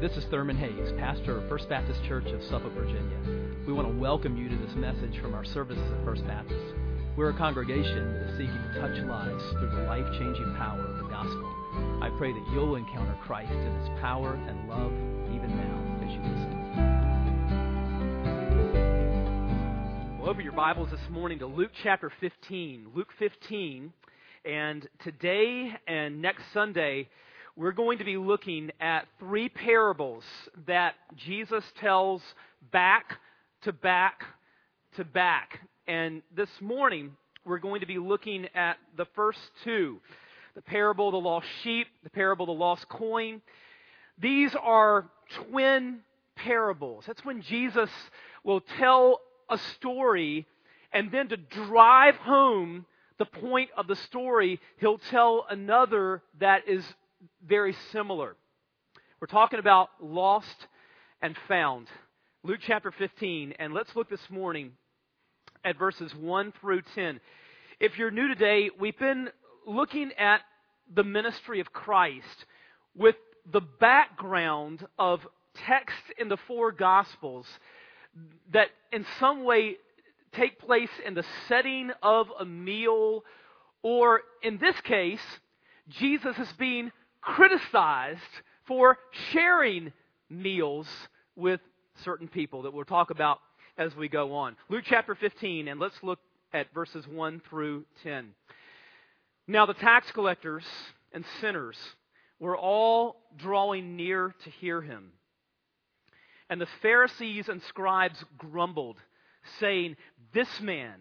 This is Thurman Hayes, pastor of First Baptist Church of Suffolk, Virginia. We want to welcome you to this message from our services at First Baptist. We're a congregation that is seeking to touch lives through the life changing power of the gospel. I pray that you'll encounter Christ in his power and love even now as you listen. We'll open your Bibles this morning to Luke chapter 15. Luke 15. And today and next Sunday, we're going to be looking at three parables that Jesus tells back to back to back. And this morning, we're going to be looking at the first two the parable of the lost sheep, the parable of the lost coin. These are twin parables. That's when Jesus will tell a story, and then to drive home the point of the story, he'll tell another that is very similar. We're talking about lost and found. Luke chapter 15, and let's look this morning at verses 1 through 10. If you're new today, we've been looking at the ministry of Christ with the background of text in the four Gospels that in some way take place in the setting of a meal, or in this case, Jesus is being criticized for sharing meals with certain people that we'll talk about as we go on. Luke chapter 15, and let's look at verses 1 through 10. Now, the tax collectors and sinners were all drawing near to hear him. And the Pharisees and scribes grumbled, saying, This man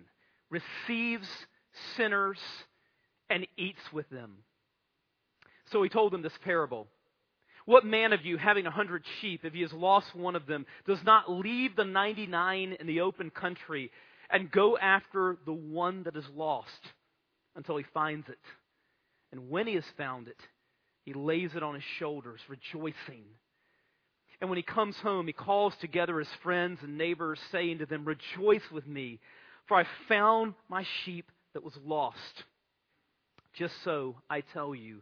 receives sinners and eats with them. So he told them this parable. What man of you, having a hundred sheep, if he has lost one of them, does not leave the ninety nine in the open country and go after the one that is lost until he finds it? And when he has found it, he lays it on his shoulders, rejoicing. And when he comes home, he calls together his friends and neighbors, saying to them, Rejoice with me, for I found my sheep that was lost. Just so, I tell you,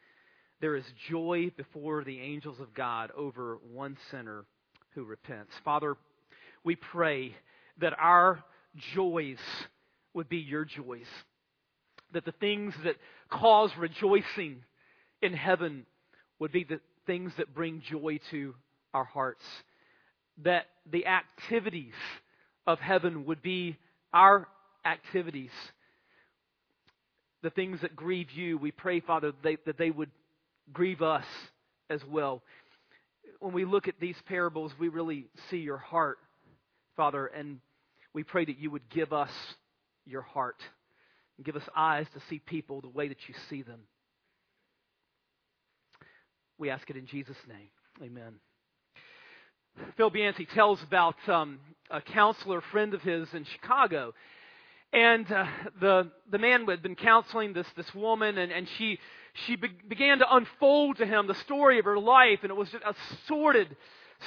there is joy before the angels of God over one sinner who repents. Father, we pray that our joys would be your joys. That the things that cause rejoicing in heaven would be the things that bring joy to our hearts. That the activities of heaven would be our activities. The things that grieve you, we pray, Father, that they would grieve us as well. When we look at these parables, we really see your heart, Father, and we pray that you would give us your heart and give us eyes to see people the way that you see them. We ask it in Jesus' name. Amen. Phil Yancey tells about um, a counselor friend of his in Chicago. And uh, the, the man had been counseling this, this woman, and, and she she be- began to unfold to him the story of her life, and it was just a sordid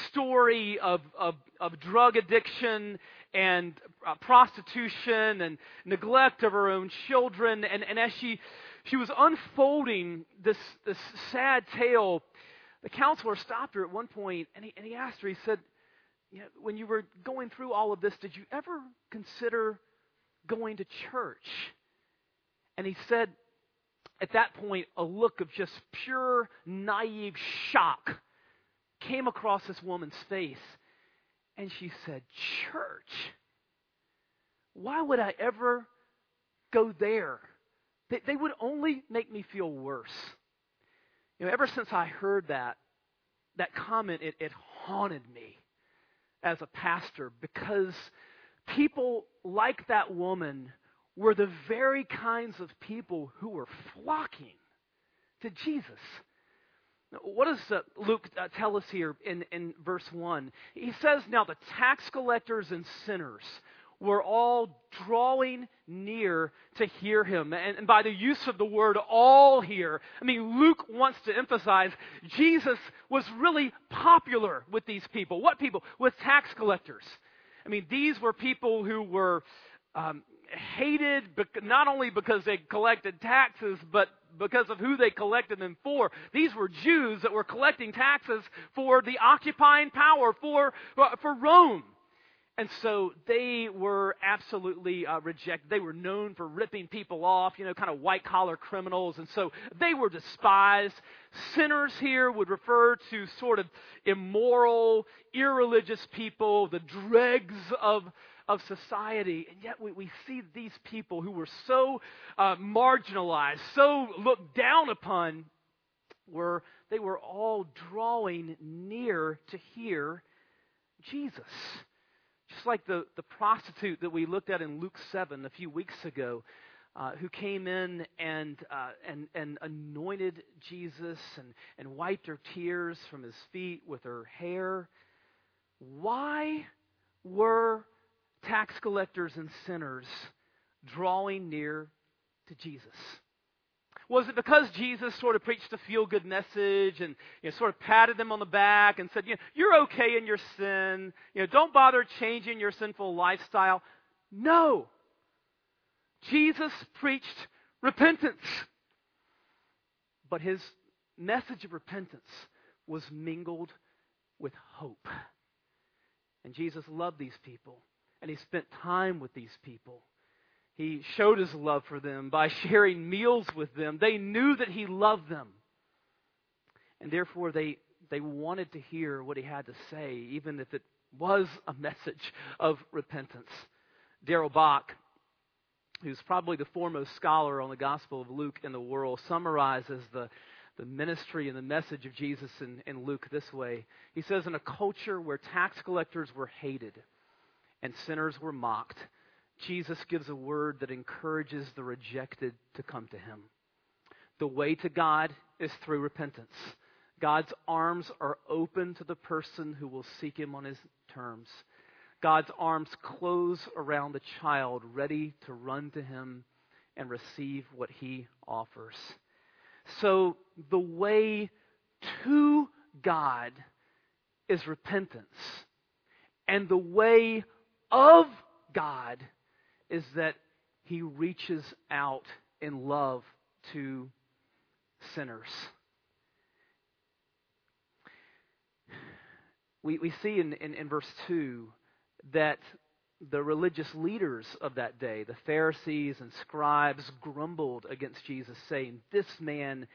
story of, of, of drug addiction and uh, prostitution and neglect of her own children. And, and as she, she was unfolding this, this sad tale, the counselor stopped her at one point and he, and he asked her, he said, you know, When you were going through all of this, did you ever consider going to church? And he said, at that point, a look of just pure, naive shock came across this woman's face. And she said, Church? Why would I ever go there? They, they would only make me feel worse. You know, ever since I heard that, that comment, it, it haunted me as a pastor because people like that woman were the very kinds of people who were flocking to Jesus. What does uh, Luke uh, tell us here in, in verse 1? He says, Now the tax collectors and sinners were all drawing near to hear him. And, and, by the use of the word all here, I mean, Luke wants to emphasize Jesus was really popular with these people. What people? With tax collectors. I mean, these were people who were um, hated not only because they collected taxes, but because of who they collected them for. These were Jews that were collecting taxes for the occupying power, for, uh, for Rome. And so they were absolutely uh, rejected. They were known for ripping people off, you know, kind of white collar criminals. And so they were despised. Sinners here would refer to sort of immoral, irreligious people, the dregs of of society. And yet we, we see these people who were so uh, marginalized, so looked down upon, were they were all drawing near to hear Jesus. Just like the, the prostitute that we looked at in Luke 7 a few weeks ago, uh, who came in and, uh, and, and anointed Jesus and, and wiped her tears from his feet with her hair. Why were tax collectors and sinners drawing near to Jesus? Was it because Jesus sort of preached a feel good message and you know, sort of patted them on the back and said, you know, You're okay in your sin. You know, don't bother changing your sinful lifestyle? No. Jesus preached repentance. But his message of repentance was mingled with hope. And Jesus loved these people and he spent time with these people. He showed his love for them by sharing meals with them. They knew that he loved them. And therefore, they, they wanted to hear what he had to say, even if it was a message of repentance. Darrell Bock, who's probably the foremost scholar on the Gospel of Luke in the world, summarizes the, the ministry and the message of Jesus in, in Luke this way. He says, In a culture where tax collectors were hated, and sinners were mocked, Jesus gives a word that encourages the rejected to come to him. The way to God is through repentance. God's arms are open to the person who will seek him on his terms. God's arms close around the child, ready to run to him and receive what he offers. So the way to God is repentance. And the way of God is that he reaches out in love to sinners. We, we see in, in, in verse 2 that the religious leaders of that day, the Pharisees and scribes, grumbled against Jesus, saying, This man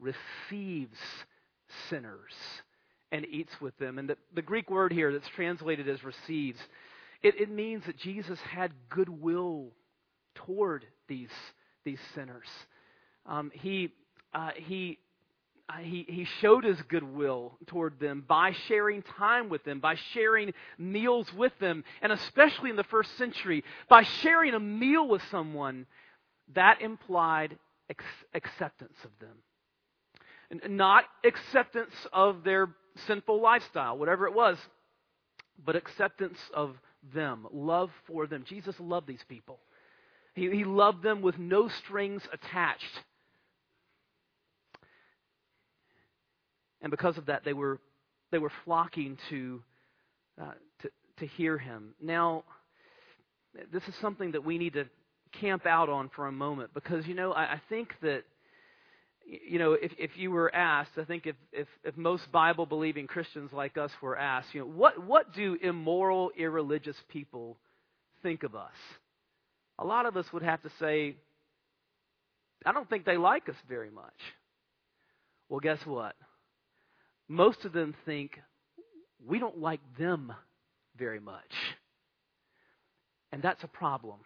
receives sinners and eats with them. And the, the Greek word here that's translated as receives it, it means that Jesus had goodwill toward these, these sinners. Um, he, uh, he, uh, he, he showed his goodwill toward them by sharing time with them, by sharing meals with them, and especially in the first century, by sharing a meal with someone, that implied ex- acceptance of them. And not acceptance of their sinful lifestyle, whatever it was, but acceptance of them, love for them. Jesus loved these people. He, he loved them with no strings attached. And because of that, they were, they were flocking to, uh, to, to hear him. Now, this is something that we need to camp out on for a moment because, you know, I, I think that you know, if, if you were asked, I think if, if, if most Bible believing Christians like us were asked, you know, what, what do immoral, irreligious people think of us? A lot of us would have to say, I don't think they like us very much. Well, guess what? Most of them think we don't like them very much. And that's a problem.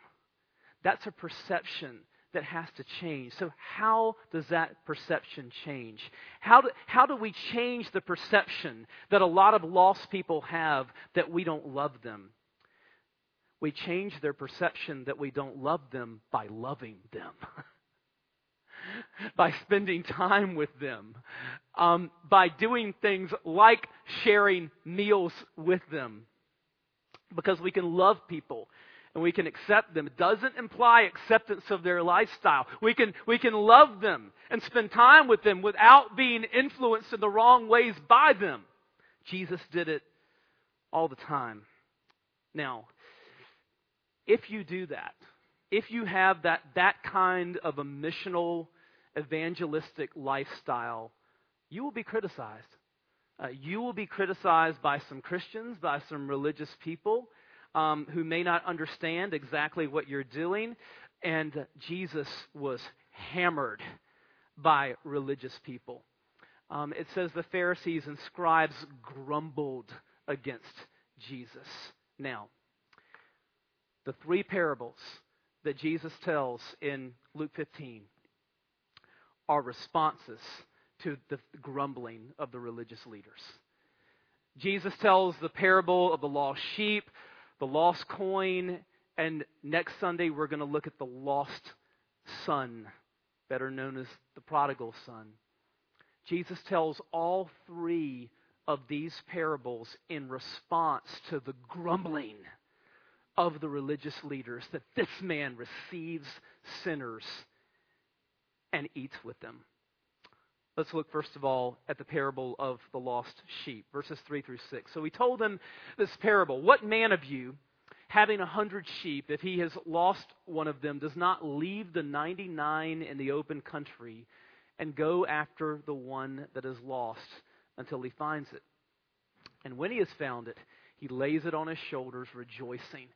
That's a perception that has to change. So, how does that perception change? How do, how do we change the perception that a lot of lost people have that we don't love them? We change their perception that we don't love them by loving them. by spending time with them, um, by doing things like sharing meals with them. Because we can love people and we can accept them. It doesn't imply acceptance of their lifestyle. We can, we can love them and spend time with them without being influenced in the wrong ways by them. Jesus did it all the time. Now, if you do that, if you have that, that kind of a missional, evangelistic lifestyle, you will be criticized. Uh, you will be criticized by some Christians, by some religious people um, who may not understand exactly what you're doing. And Jesus was hammered by religious people. Um, it says the Pharisees and scribes grumbled against Jesus. Now, the three parables that Jesus tells in Luke 15 are responses to the grumbling of the religious leaders. Jesus tells the parable of the lost sheep, the lost coin, and next Sunday we're going to look at the lost son, better known as the prodigal son. Jesus tells all three of these parables in response to the grumbling of the religious leaders that this man receives sinners and eats with them. Let's look first of all at the parable of the lost sheep, verses 3 through 6. So he told them this parable What man of you, having a hundred sheep, if he has lost one of them, does not leave the 99 in the open country and go after the one that is lost until he finds it? And when he has found it, he lays it on his shoulders, rejoicing.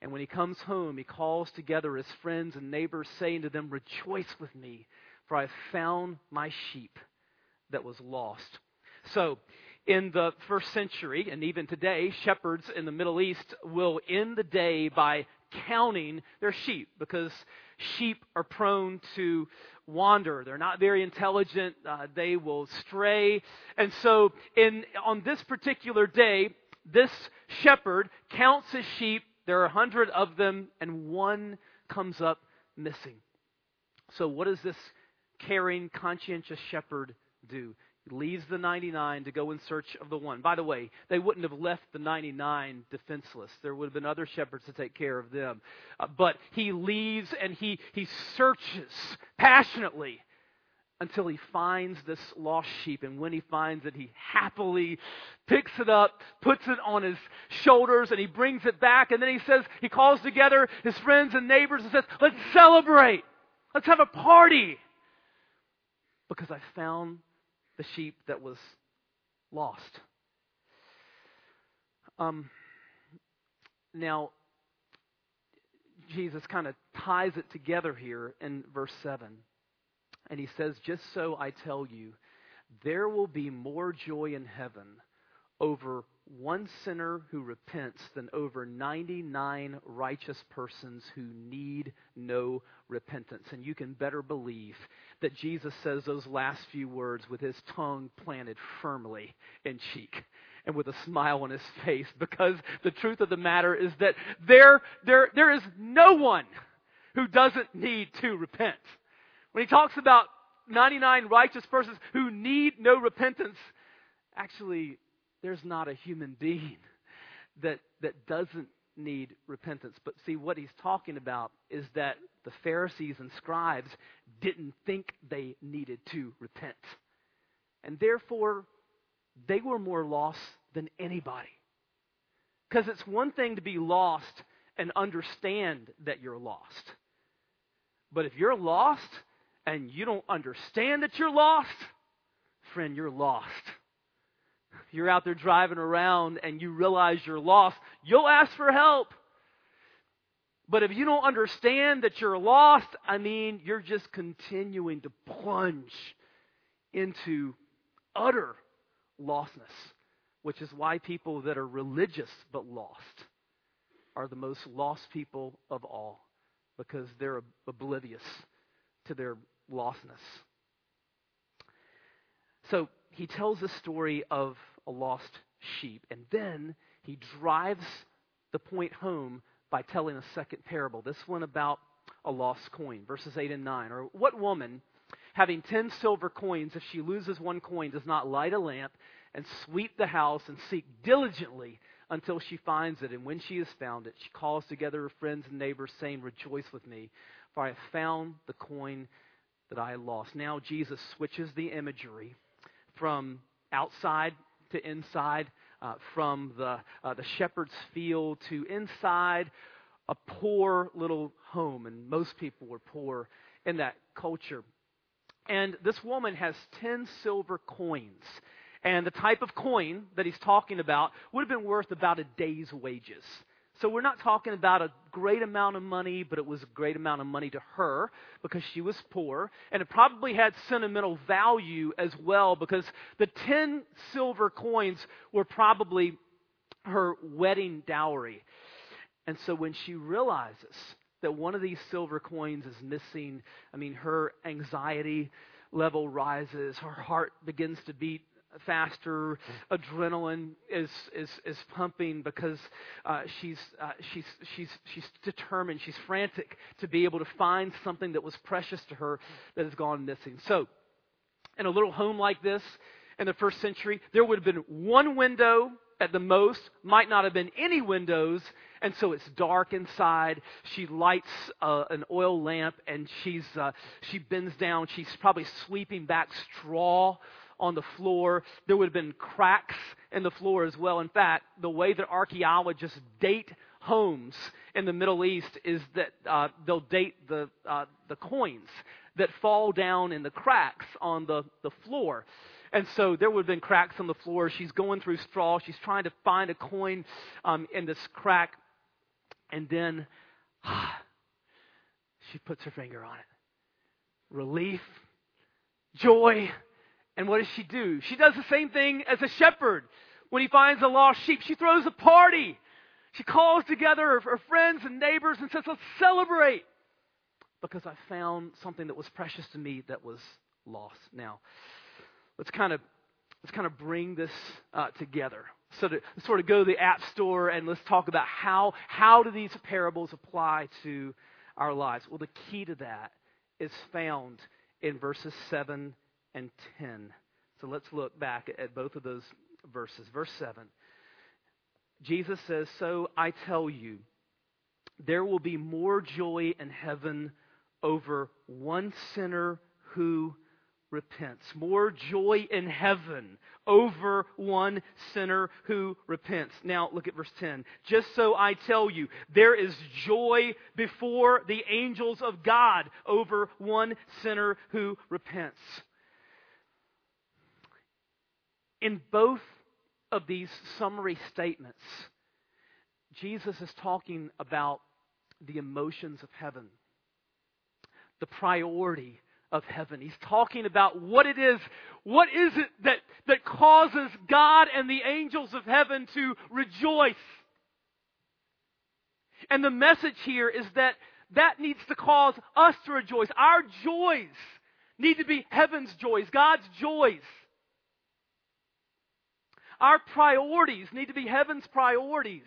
And when he comes home, he calls together his friends and neighbors, saying to them, Rejoice with me for I found my sheep that was lost. So, in the first century, and even today, shepherds in the Middle East will end the day by counting their sheep because sheep are prone to wander. They're not very intelligent. Uh, they will stray. And so, in, on this particular day, this shepherd counts his sheep. There are a hundred of them, and one comes up missing. So, what does this caring, conscientious shepherd do? He leaves the 99 to go in search of the one. By the way, they wouldn't have left the 99 defenseless. There would have been other shepherds to take care of them. Uh, but he leaves and he, he searches passionately until he finds this lost sheep. And when he finds it, he happily picks it up, puts it on his shoulders, and he brings it back. And then he says, he calls together his friends and neighbors and says, Let's celebrate. Let's have a party because I found the sheep that was lost. Um, now, Jesus kind of ties it together here in verse 7. And he says, Just so I tell you, there will be more joy in heaven over one sinner who repents than over 99 righteous persons who need no repentance. And you can better believe that Jesus says those last few words with his tongue planted firmly in cheek and with a smile on his face because the truth of the matter is that there, there, there is no one who doesn't need to repent. When he talks about 99 righteous persons who need no repentance, actually, there's not a human being that, that doesn't need repentance. But see, what he's talking about is that the Pharisees and scribes didn't think they needed to repent. And therefore, they were more lost than anybody. Because it's one thing to be lost and understand that you're lost. But if you're lost and you don't understand that you're lost, friend, you're lost you're out there driving around and you realize you're lost, you'll ask for help. But if you don't understand that you're lost, I mean, you're just continuing to plunge into utter lostness, which is why people that are religious but lost are the most lost people of all because they're oblivious to their lostness. So he tells the story of a lost sheep. And then he drives the point home by telling a second parable, this one about a lost coin, verses 8 and 9. Or what woman, having ten silver coins, if she loses one coin, does not light a lamp and sweep the house and seek diligently until she finds it. And when she has found it, she calls together her friends and neighbors, saying, Rejoice with me, for I have found the coin that I lost. Now Jesus switches the imagery from outside to inside, uh, from the, uh, the shepherd's field to inside a poor little home. And most people were poor in that culture. And this woman has 10 silver coins. And the type of coin that he's talking about would have been worth about a day's wages. So we're not talking about a great amount of money, but it was a great amount of money to her because she was poor. And it probably had sentimental value as well because the 10 silver coins were probably her wedding dowry. And so when she realizes that one of these silver coins is missing, I mean, her anxiety level rises, her heart begins to beat faster. Adrenaline is is is pumping because uh, she's uh, she's she's she's determined. She's frantic to be able to find something that was precious to her that has gone missing. So, in a little home like this in the first century, there would have been one window at the most, might not have been any windows, and so it's dark inside. She lights uh, an oil lamp and she's uh, she bends down. She's probably sweeping back straw on the floor. There would have been cracks in the floor as well. In fact, the way that archaeologists date homes in the Middle East is that uh, they'll date the, uh, the coins that fall down in the cracks on the, the floor. And so there would have been cracks on the floor. She's going through straw. She's trying to find a coin um, in this crack. And then she puts her finger on it. Relief, joy, and what does she do? She does the same thing as a shepherd when he finds a lost sheep. She throws a party. She calls together her, friends and neighbors and says, Let's celebrate because I found something that was precious to me that was lost. Now, let's kind of let's kind of bring this uh, together. So to sort of go to the app store and let's talk about how how do these parables apply to our lives. Well, the key to that is found in verses seven and 10. So let's look back at both of those verses. Verse 7. Jesus says, So I tell you, there will be more joy in heaven over one sinner who repents. More joy in heaven over one sinner who repents. Now look at verse 10. Just so I tell you, there is joy before the angels of God over one sinner who repents. In both of these summary statements, Jesus is talking about the emotions of heaven, the priority of heaven. He's talking about what it is, what is it that, that causes God and the angels of heaven to rejoice. And the message here is that that needs to cause us to rejoice. Our joys need to be heaven's joys, God's joys. Our priorities need to be heaven's priorities.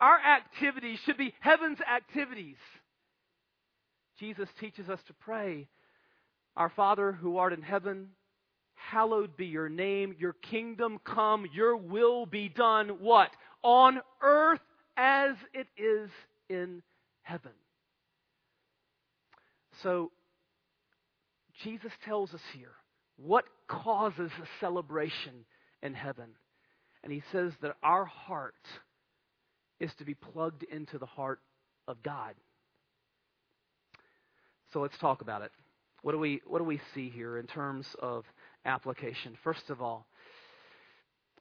Our activities should be heaven's activities. Jesus teaches us to pray, Our Father who art in heaven, hallowed be your name, your kingdom come, your will be done, what? On earth as it is in heaven. So, Jesus tells us here what causes a celebration in heaven. And he says that our heart is to be plugged into the heart of God. So let's talk about it. What do we what do we see here in terms of application? First of all,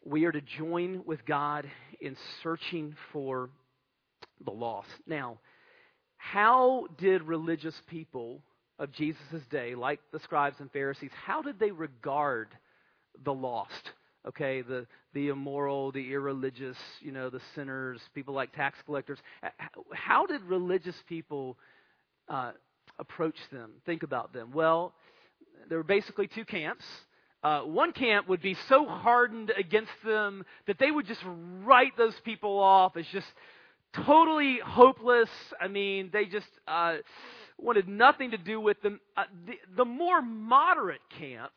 we are to join with God in searching for the lost. Now, how did religious people of Jesus' day, like the scribes and Pharisees, how did they regard the lost? Okay, the, the immoral, the irreligious, you know, the sinners, people like tax collectors. How did religious people uh, approach them, think about them? Well, there were basically two camps. Uh, one camp would be so hardened against them that they would just write those people off as just totally hopeless. I mean, they just uh, wanted nothing to do with them. Uh, the, the more moderate camp,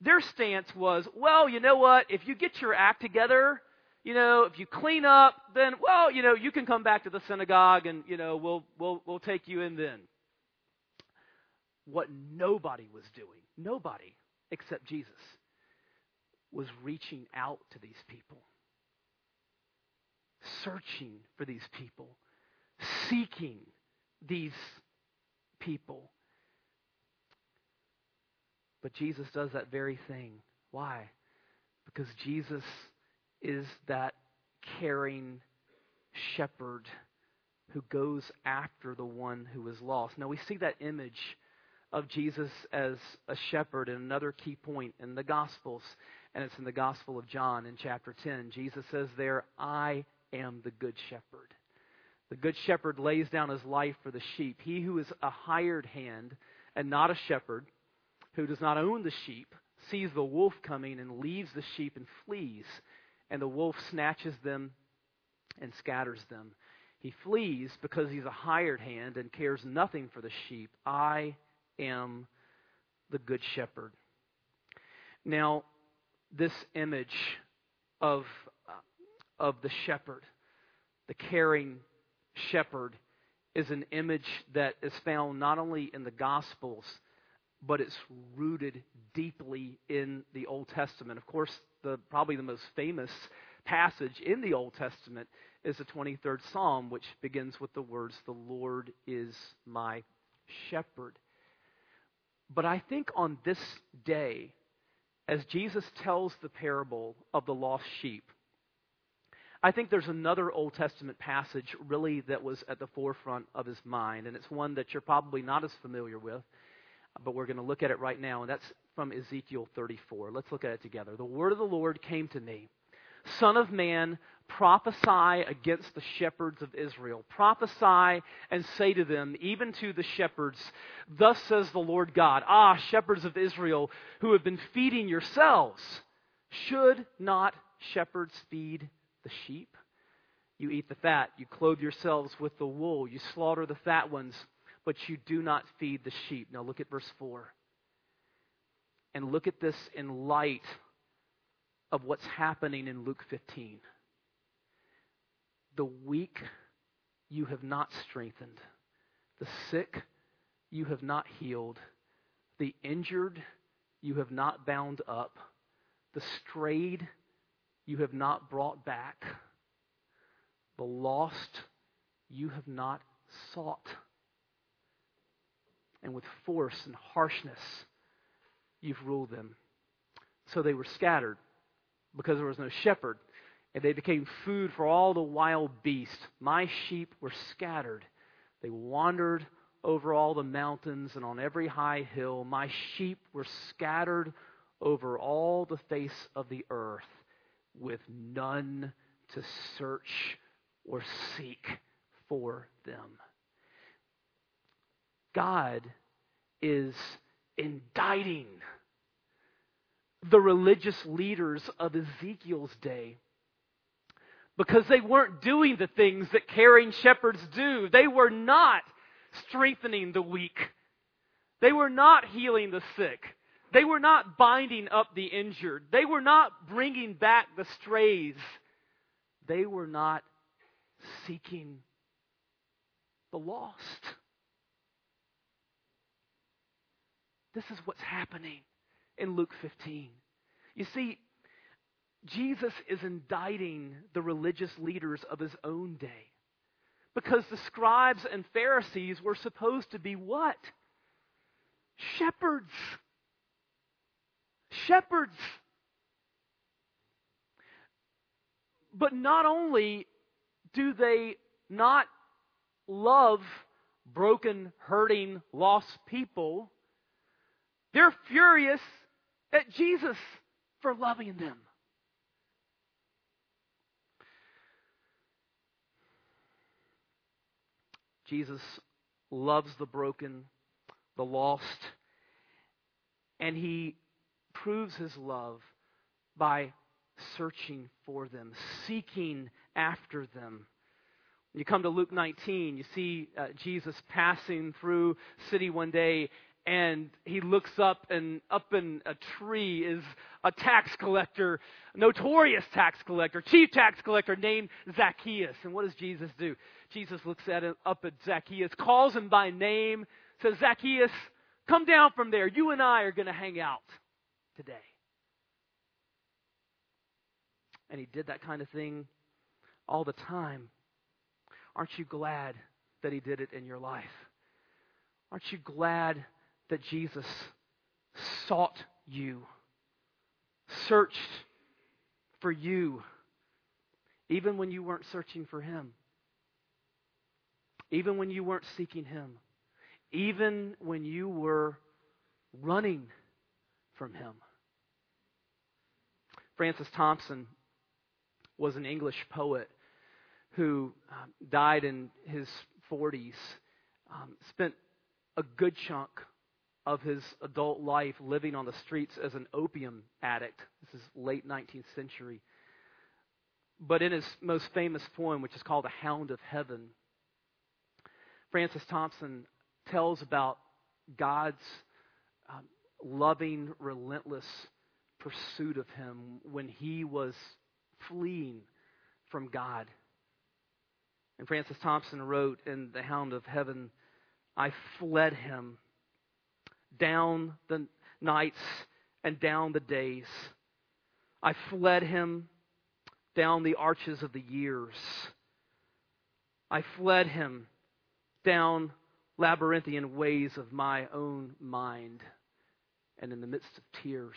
their stance was, well, you know what? If you get your act together, you know, if you clean up, then well, you know, you can come back to the synagogue and you know, we'll we'll we'll take you in then. What nobody was doing, nobody except Jesus was reaching out to these people. Searching for these people, seeking these people. But Jesus does that very thing. Why? Because Jesus is that caring shepherd who goes after the one who is lost. Now, we see that image of Jesus as a shepherd in another key point in the Gospels, and it's in the Gospel of John in chapter 10. Jesus says there, I am the good shepherd. The good shepherd lays down his life for the sheep. He who is a hired hand and not a shepherd, who does not own the sheep, sees the wolf coming and leaves the sheep and flees and the wolf snatches them and scatters them. He flees because he's a hired hand and cares nothing for the sheep. I am the good shepherd. Now, this image of, uh, of the shepherd, the caring shepherd, is an image that is found not only in the Gospels, but it's rooted deeply in the Old Testament. Of course, the probably the most famous passage in the Old Testament is the 23rd Psalm, which begins with the words, The Lord is my shepherd. But I think on this day, as Jesus tells the parable of the lost sheep, I think there's another Old Testament passage really that was at the forefront of his mind, and it's one that you're probably not as familiar with but we're going to look at it right now, and that's from Ezekiel 34. Let's look at it together. The word of the Lord came to me Son of man, prophesy against the shepherds of Israel. Prophesy and say to them, even to the shepherds, Thus says the Lord God, Ah, shepherds of Israel, who have been feeding yourselves, should not shepherds feed the sheep? You eat the fat, you clothe yourselves with the wool, you slaughter the fat ones but you do not feed the sheep. Now look at verse 4. And look at this in light of what's happening in Luke 15. The weak you have not strengthened, the sick you have not healed, the injured you have not bound up, the strayed you have not brought back, the lost you have not sought and with force and harshness you've ruled them. So they were scattered because there was no shepherd, and they became food for all the wild beasts. My sheep were scattered. They wandered over all the mountains and on every high hill. My sheep were scattered over all the face of the earth with none to search or seek for them. God is indicting the religious leaders of Ezekiel's day because they weren't doing the things that caring shepherds do. They were not strengthening the weak. They were not healing the sick. They were not binding up the injured. They were not bringing back the strays. They were not seeking the lost. This is what's happening in Luke 15. You see, Jesus is indicting the religious leaders of his own day. Because the scribes and Pharisees were supposed to be what? Shepherds. Shepherds. But not only do they not love broken, hurting, lost people, they're furious at Jesus for loving them. Jesus loves the broken, the lost, and he proves his love by searching for them, seeking after them. You come to Luke 19, you see uh, Jesus passing through city one day, and he looks up, and up in a tree is a tax collector, notorious tax collector, chief tax collector named Zacchaeus. And what does Jesus do? Jesus looks at him, up at Zacchaeus, calls him by name, says, Zacchaeus, come down from there. You and I are going to hang out today. And he did that kind of thing all the time. Aren't you glad that he did it in your life? Aren't you glad that Jesus sought you, searched for you, even when you weren't searching for him, even when you weren't seeking him, even when you were running from him? Francis Thompson was an English poet who um, died in his 40s, um, spent a good chunk of his adult life living on the streets as an opium addict. This is late 19th century. But in his most famous poem, which is called The Hound of Heaven, Francis Thompson tells about God's um, loving, relentless pursuit of him when he was fleeing from God. And Francis Thompson wrote in The Hound of Heaven, I fled him down the nights and down the days. I fled him down the arches of the years. I fled him down labyrinthian ways of my own mind and in the midst of tears.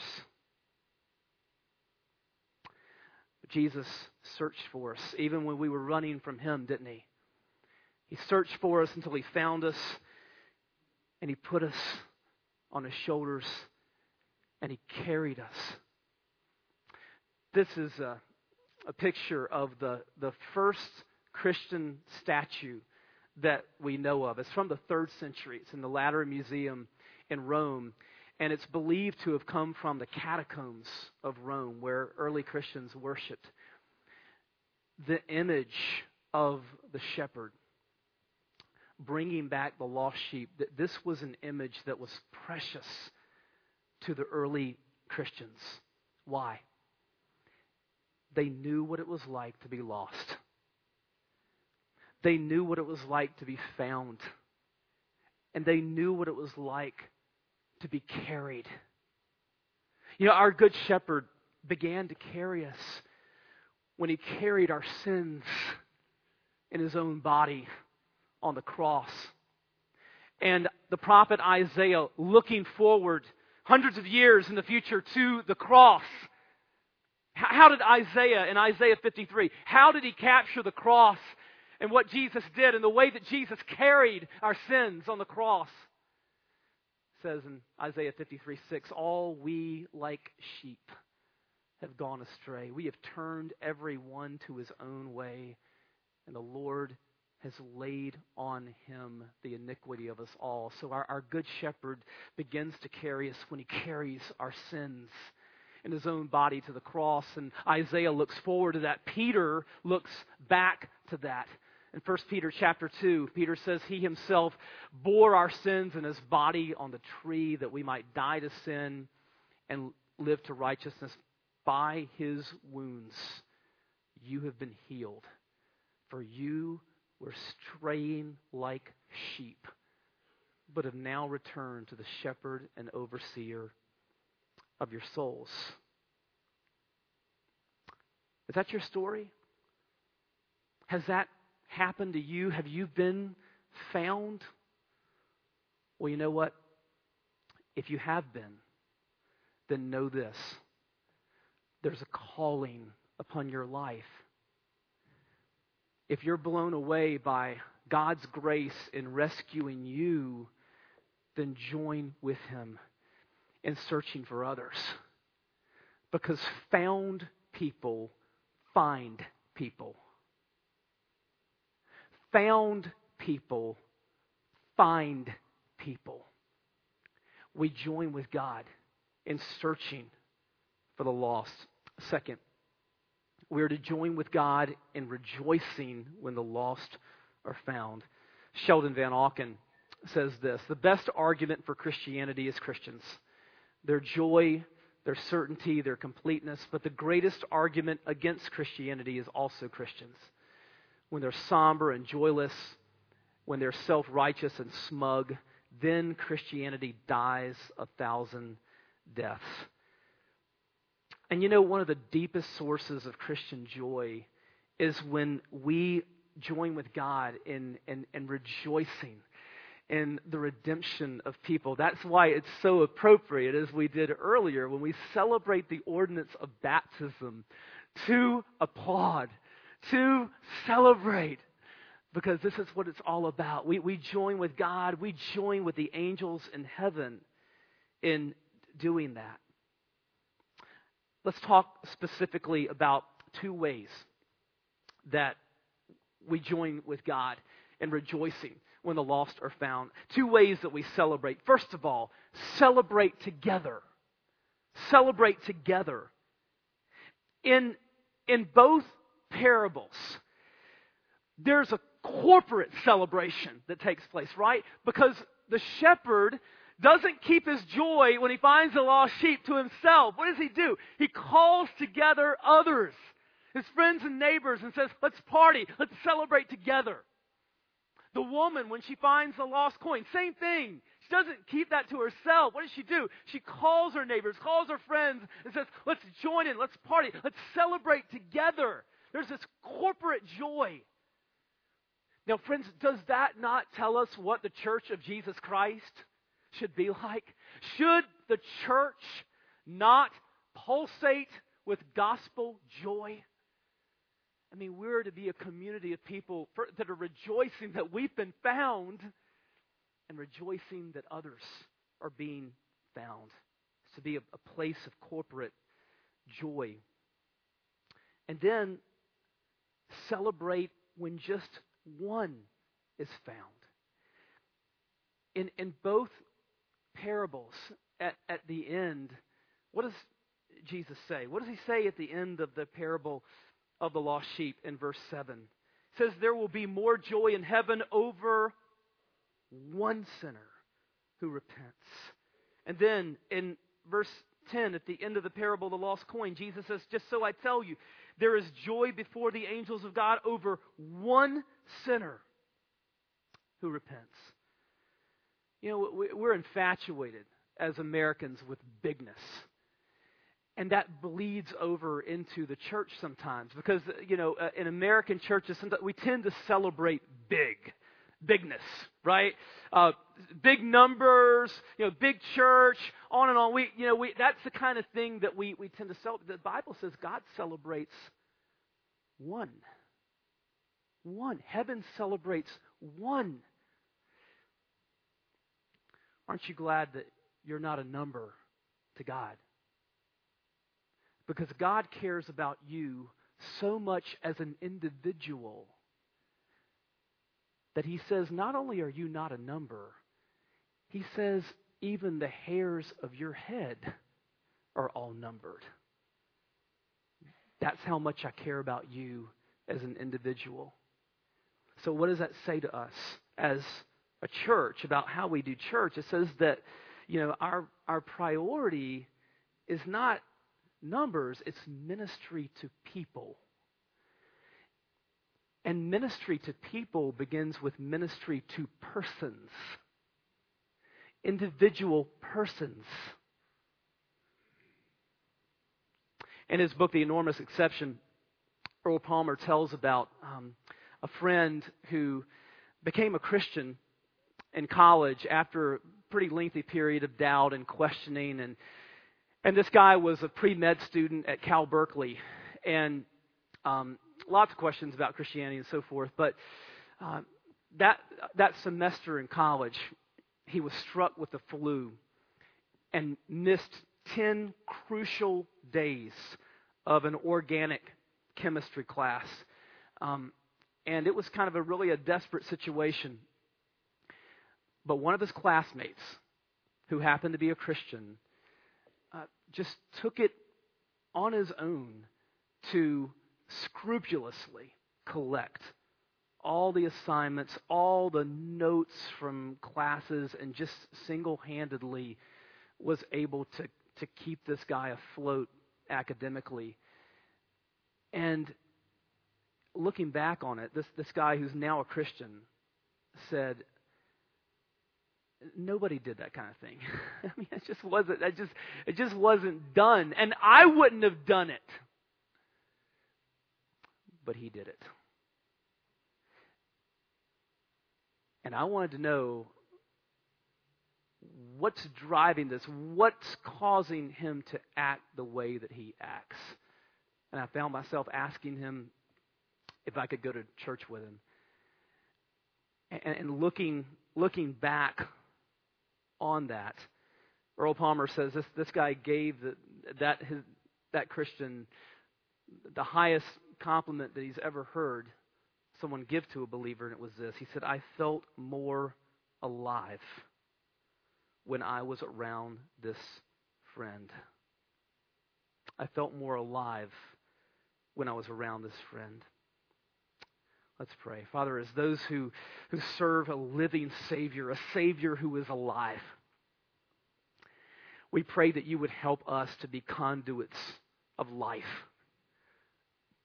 Jesus searched for us, even when we were running from Him, didn't He? He searched for us until He found us, and He put us on His shoulders, and He carried us. This is a, a picture of the, the first Christian statue that we know of. It's from the third century. It's in the Lateran Museum in Rome and it's believed to have come from the catacombs of Rome, where early Christians worshiped. The image of the shepherd bringing back the lost sheep, that this was an image that was precious to the early Christians. Why? They knew what it was like to be lost. They knew what it was like to be found. And they knew what it was like to be carried. You know, our Good Shepherd began to carry us when he carried our sins in his own body on the cross. And the prophet Isaiah, looking forward hundreds of years in the future to the cross, how did Isaiah in Isaiah 53, how did he capture the cross and what Jesus did and the way that Jesus carried our sins on the cross? says in Isaiah 53 6, All we like sheep have gone astray. We have turned every one to his own way, and the Lord has laid on him the iniquity of us all. So our, our good shepherd begins to carry us when he carries our sins in his own body to the cross. And Isaiah looks forward to that. Peter looks back to that. In 1 Peter chapter 2, Peter says he himself bore our sins in his body on the tree that we might die to sin and live to righteousness. By his wounds you have been healed. For you were straying like sheep, but have now returned to the shepherd and overseer of your souls. Is that your story? Has that happened to you? Have you been found? Well, you know what? If you have been, then know this there's a calling upon your life. If you're blown away by God's grace in rescuing you, then join with Him in searching for others. Because found people find people found people find people. We join with God in searching for the lost. Second, we are to join with God in rejoicing when the lost are found. Sheldon Vanauken says this The best argument for Christianity is Christians. Their joy, their certainty, their completeness, but the greatest argument against Christianity is also Christians. When they're somber and joyless, when they're self righteous and smug, then Christianity dies a thousand deaths. And you know, one of the deepest sources of Christian joy is when we join with God in, in, in rejoicing in the redemption of people. That's why it's so appropriate, as we did earlier, when we celebrate the ordinance of baptism, to applaud, to celebrate, because this is what it's all about. We, we join with God, we join with the angels in heaven in doing that. Let's talk specifically about two ways that we join with God in rejoicing when the lost are found. Two ways that we celebrate. First of all, celebrate together. Celebrate together. In, in both parables, there's a corporate celebration that takes place, right? Because the shepherd doesn't keep his joy when he finds the lost sheep to himself. What does he do? He calls together others, his friends and neighbors, and says, Let's party, let's celebrate together. The woman, when she finds the lost coin, same thing. She doesn't keep that to herself. What does she do? She calls her neighbors, calls her friends, and says, Let's join in, let's party, let's celebrate together. There's this corporate joy. Now, friends, does that not tell us what the church of Jesus Christ should be like? Should the church not pulsate with gospel joy? I mean, we're to be a community of people for, that are rejoicing that we've been found and rejoicing that others are being found. It's to be a, a place of corporate joy. And then celebrate when just one is found. In, in both parables, at, at the end, what does Jesus say? What does he say at the end of the parable of the lost sheep in verse 7. It says, There will be more joy in heaven over one sinner who repents. And then in verse 10, at the end of the parable of the lost coin, Jesus says, Just so I tell you, there is joy before the angels of God over one sinner who repents. You know, we're infatuated as Americans with bigness. And that bleeds over into the church sometimes because you know uh, in american churches we tend to celebrate big bigness right? Uh, big numbers you know big church on and on. We you know we that's the kind of thing that we we tend to celebrate the bible says god celebrates one. One. Heaven celebrates one aren't you glad that you're not a number to god because God cares about you so much as an individual that He says, not only are you not a number, He says, even the hairs of your head are all numbered. That's how much I care about you as an individual. So, what does that say to us as a church about how we do church? It says that, you know, our, our priority is not numbers, it's ministry to people. And ministry to people begins with ministry to persons, individual persons. In his book, The Enormous Exception, Earl Palmer tells about um, a friend who became a Christian in college after a pretty lengthy period of doubt and questioning and and this guy was a pre med student at Cal Berkeley. And um, lots of questions about Christianity and so forth. But uh, that, that semester in college, he was struck with the flu and missed 10 crucial days of an organic chemistry class. Um, and it was kind of a really a desperate situation. But one of his classmates, who happened to be a Christian, uh, just took it on his own to scrupulously collect all the assignments, all the notes from classes, and just single handedly was able to, to keep this guy afloat academically. And looking back on it, this, this guy who's now a Christian said, Nobody did that kind of thing. I mean, it just wasn't. It just, it just wasn't done, and I wouldn't have done it. But he did it. And I wanted to know what's driving this? What's causing him to act the way that he acts? And I found myself asking him if I could go to church with him. And, and looking, looking back on that, Earl Palmer says this, this guy gave the, that, his, that Christian the highest compliment that he's ever heard someone give to a believer, and it was this. He said, I felt more alive when I was around this friend. I felt more alive when I was around this friend. Let's pray. Father, as those who, who serve a living Savior, a Savior who is alive, we pray that you would help us to be conduits of life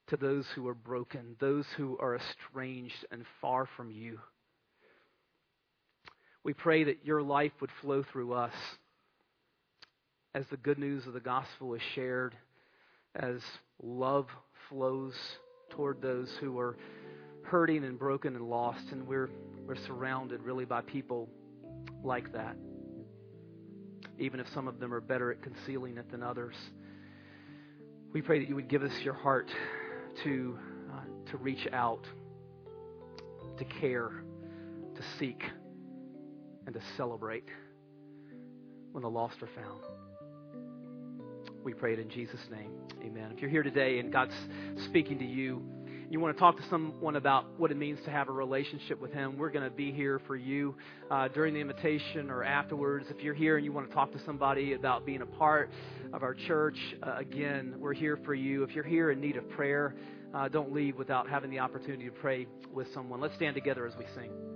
to those who are broken, those who are estranged and far from you. We pray that your life would flow through us as the good news of the gospel is shared, as love flows toward those who are hurting and broken and lost, and we're, we're surrounded really by people like that, even if some of them are better at concealing it than others. We pray that you would give us your heart to, uh, to reach out, to care, to seek, and to celebrate when the lost are found. We pray it in Jesus' name. Amen. If you're here today and God's speaking to you, you want to talk to someone about what it means to have a relationship with Him, we're going to be here for you uh, during the invitation or afterwards. If you're here and you want to talk to somebody about being a part of our church, uh, again, we're here for you. If you're here in need of prayer, uh, don't leave without having the opportunity to pray with someone. Let's stand together as we sing.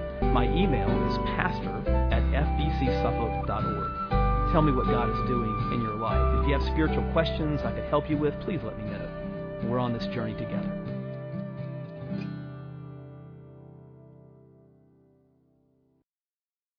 My email is pastor at fbcsuffolk.org. Tell me what God is doing in your life. If you have spiritual questions I could help you with, please let me know. We're on this journey together.